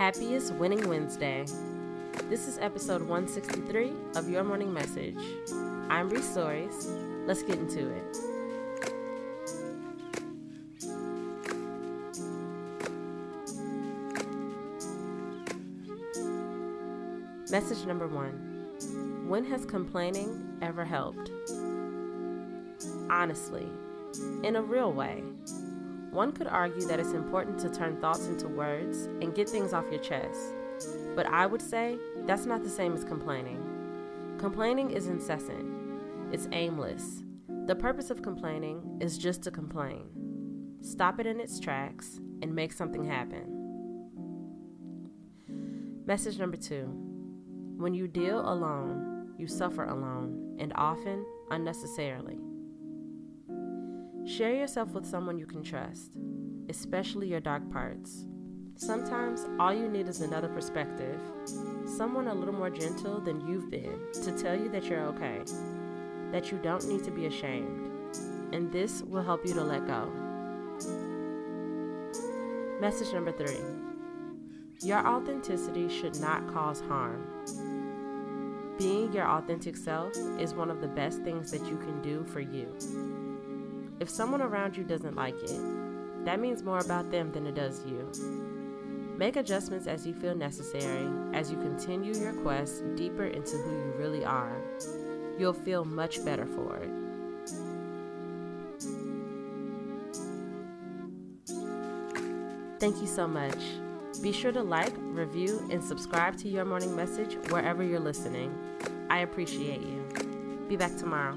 Happiest Winning Wednesday. This is episode 163 of Your Morning Message. I'm Bree Stories. Let's get into it. Message number one When has complaining ever helped? Honestly, in a real way. One could argue that it's important to turn thoughts into words and get things off your chest. But I would say that's not the same as complaining. Complaining is incessant, it's aimless. The purpose of complaining is just to complain. Stop it in its tracks and make something happen. Message number two When you deal alone, you suffer alone, and often unnecessarily. Share yourself with someone you can trust, especially your dark parts. Sometimes all you need is another perspective, someone a little more gentle than you've been to tell you that you're okay, that you don't need to be ashamed, and this will help you to let go. Message number three Your authenticity should not cause harm. Being your authentic self is one of the best things that you can do for you. If someone around you doesn't like it, that means more about them than it does you. Make adjustments as you feel necessary as you continue your quest deeper into who you really are. You'll feel much better for it. Thank you so much. Be sure to like, review, and subscribe to Your Morning Message wherever you're listening. I appreciate you. Be back tomorrow.